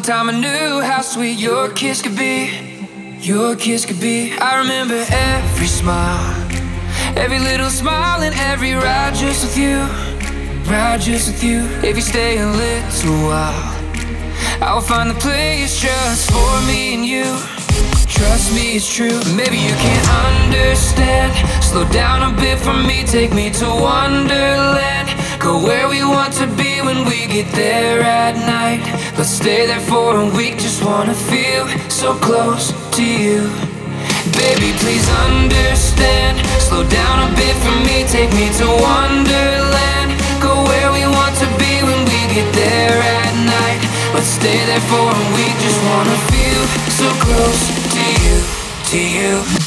A time I knew how sweet your kiss could be. Your kiss could be. I remember every smile, every little smile, and every ride just with you. Ride just with you. If you stay a little while, I will find the place just for me and you. Trust me, it's true. Maybe you can't understand. Slow down a bit for me, take me to Wonderland. Go where we want to be when we get there at night. Let's stay there for a week, just wanna feel so close to you. Baby, please understand. Slow down a bit for me, take me to Wonderland. Go where we want to be when we get there at night. Let's stay there for a week, just wanna feel so close to you, to you.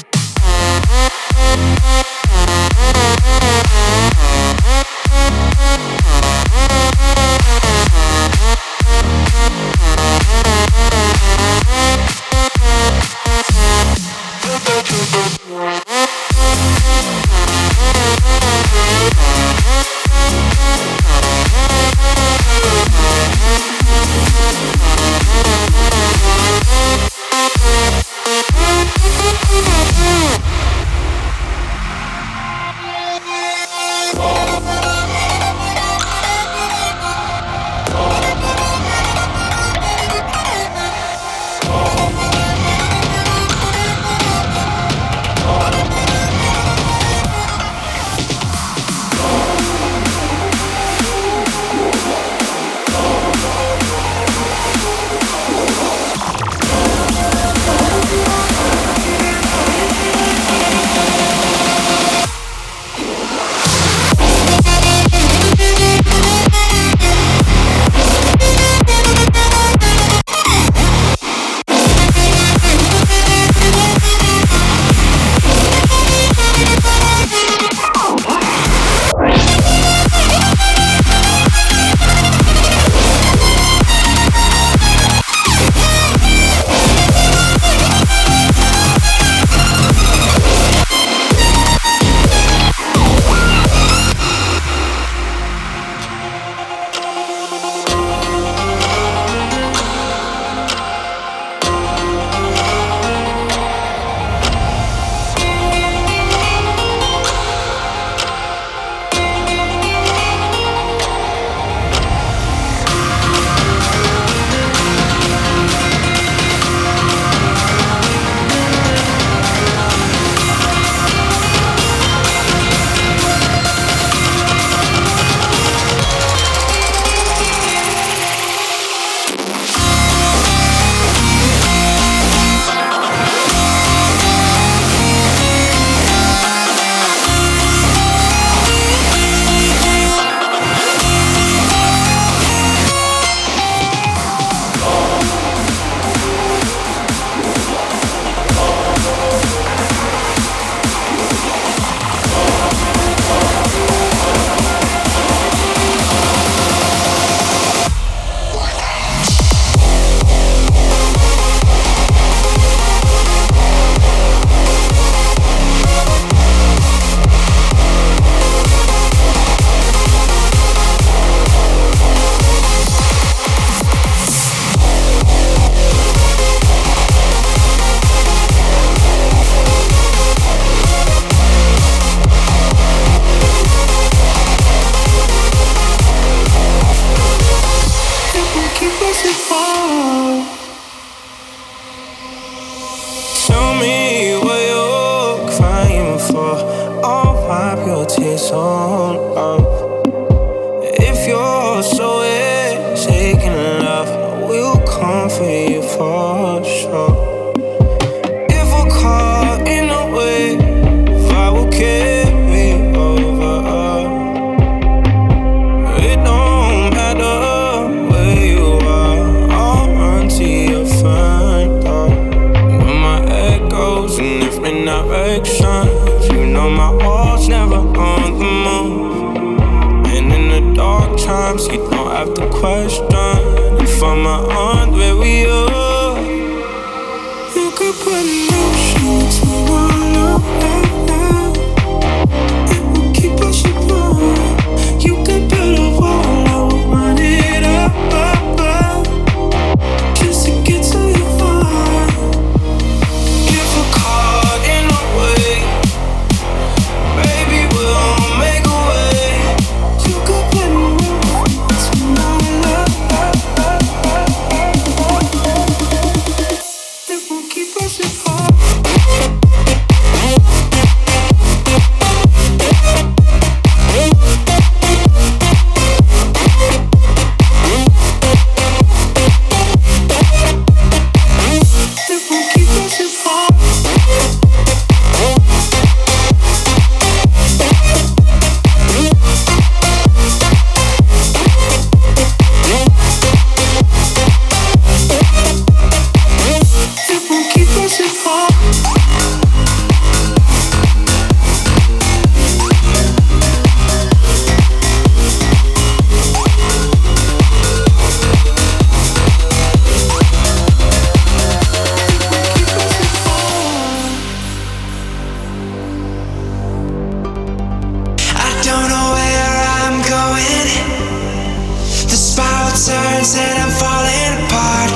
and I'm falling apart.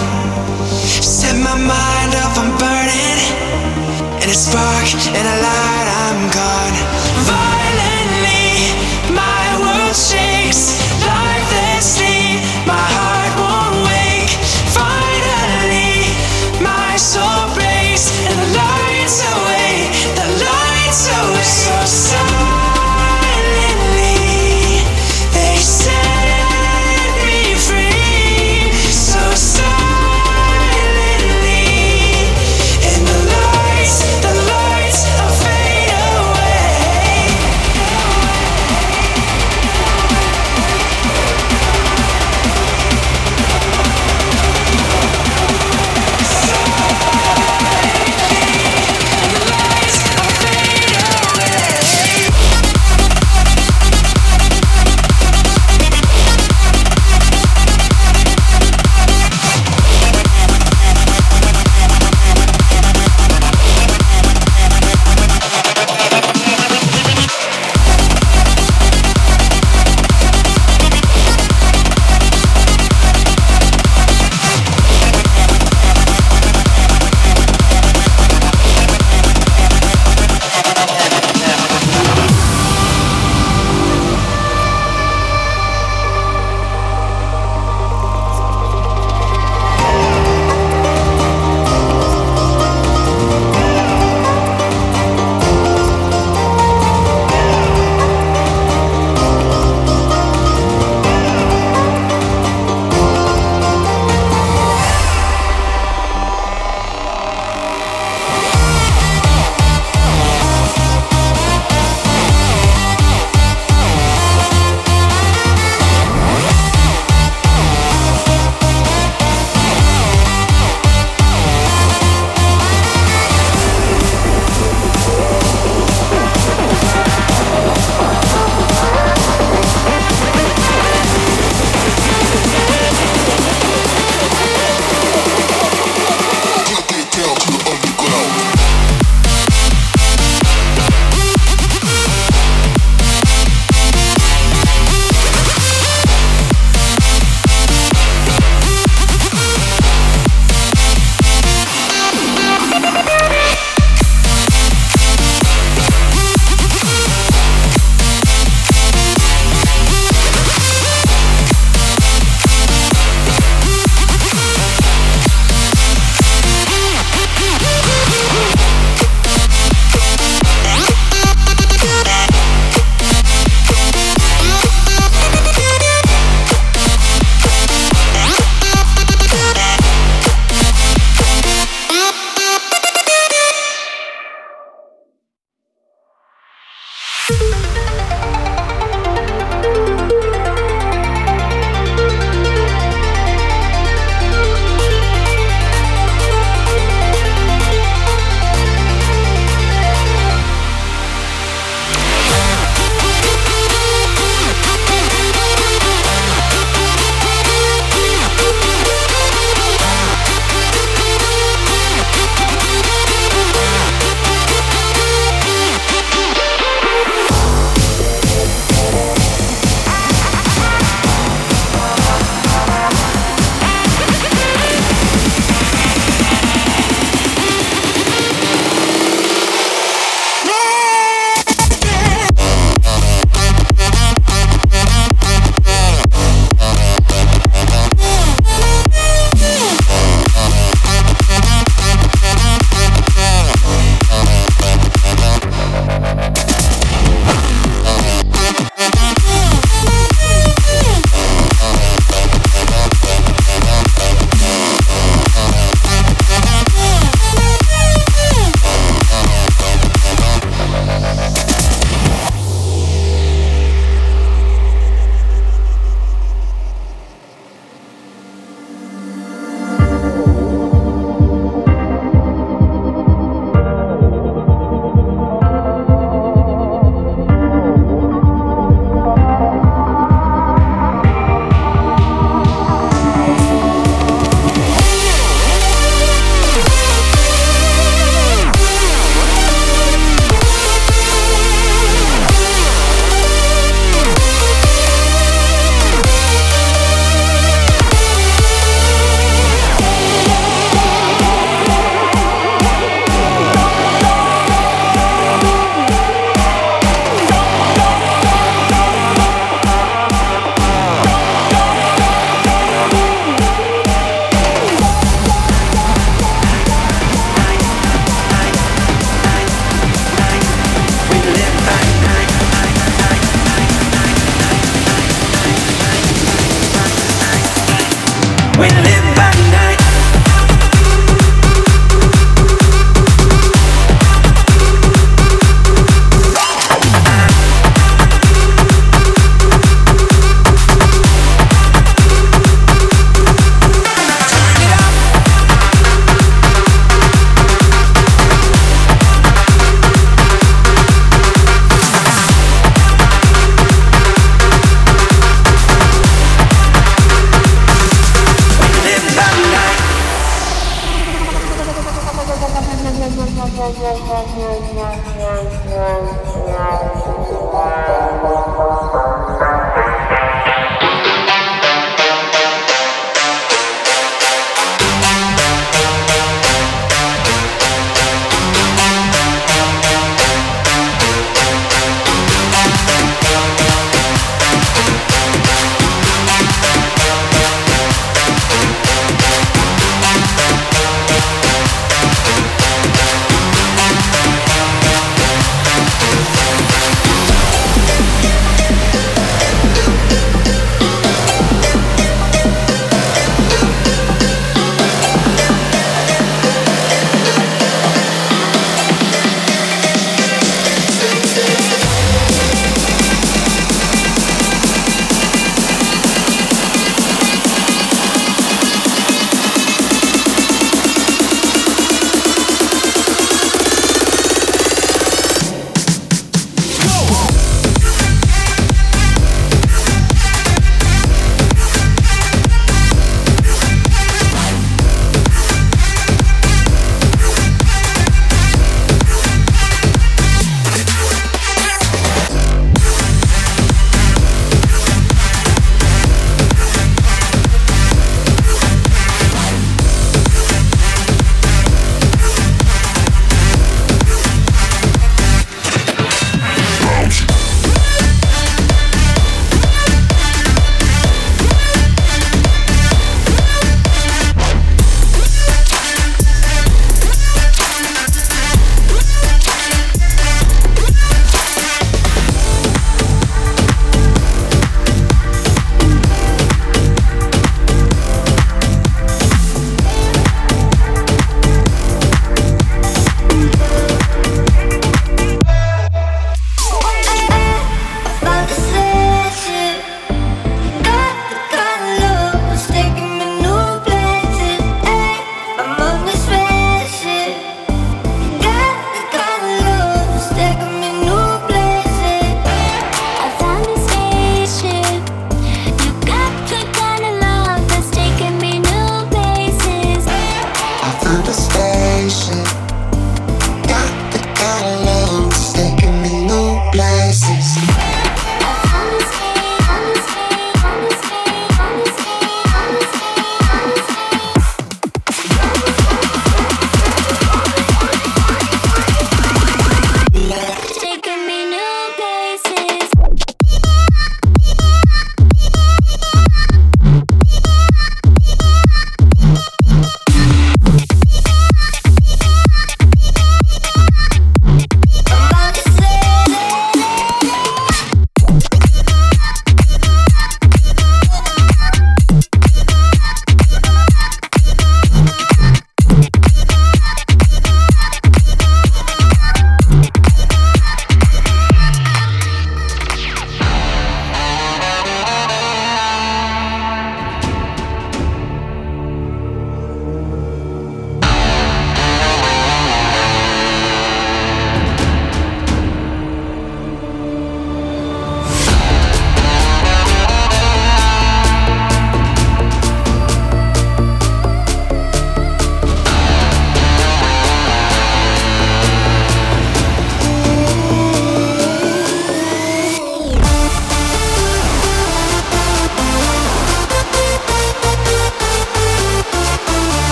Set my mind off. I'm burning. And a spark and a light.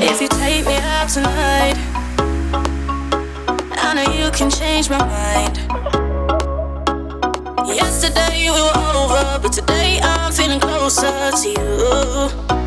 If you take me out tonight, I know you can change my mind. Yesterday we were over, but today I'm feeling closer to you.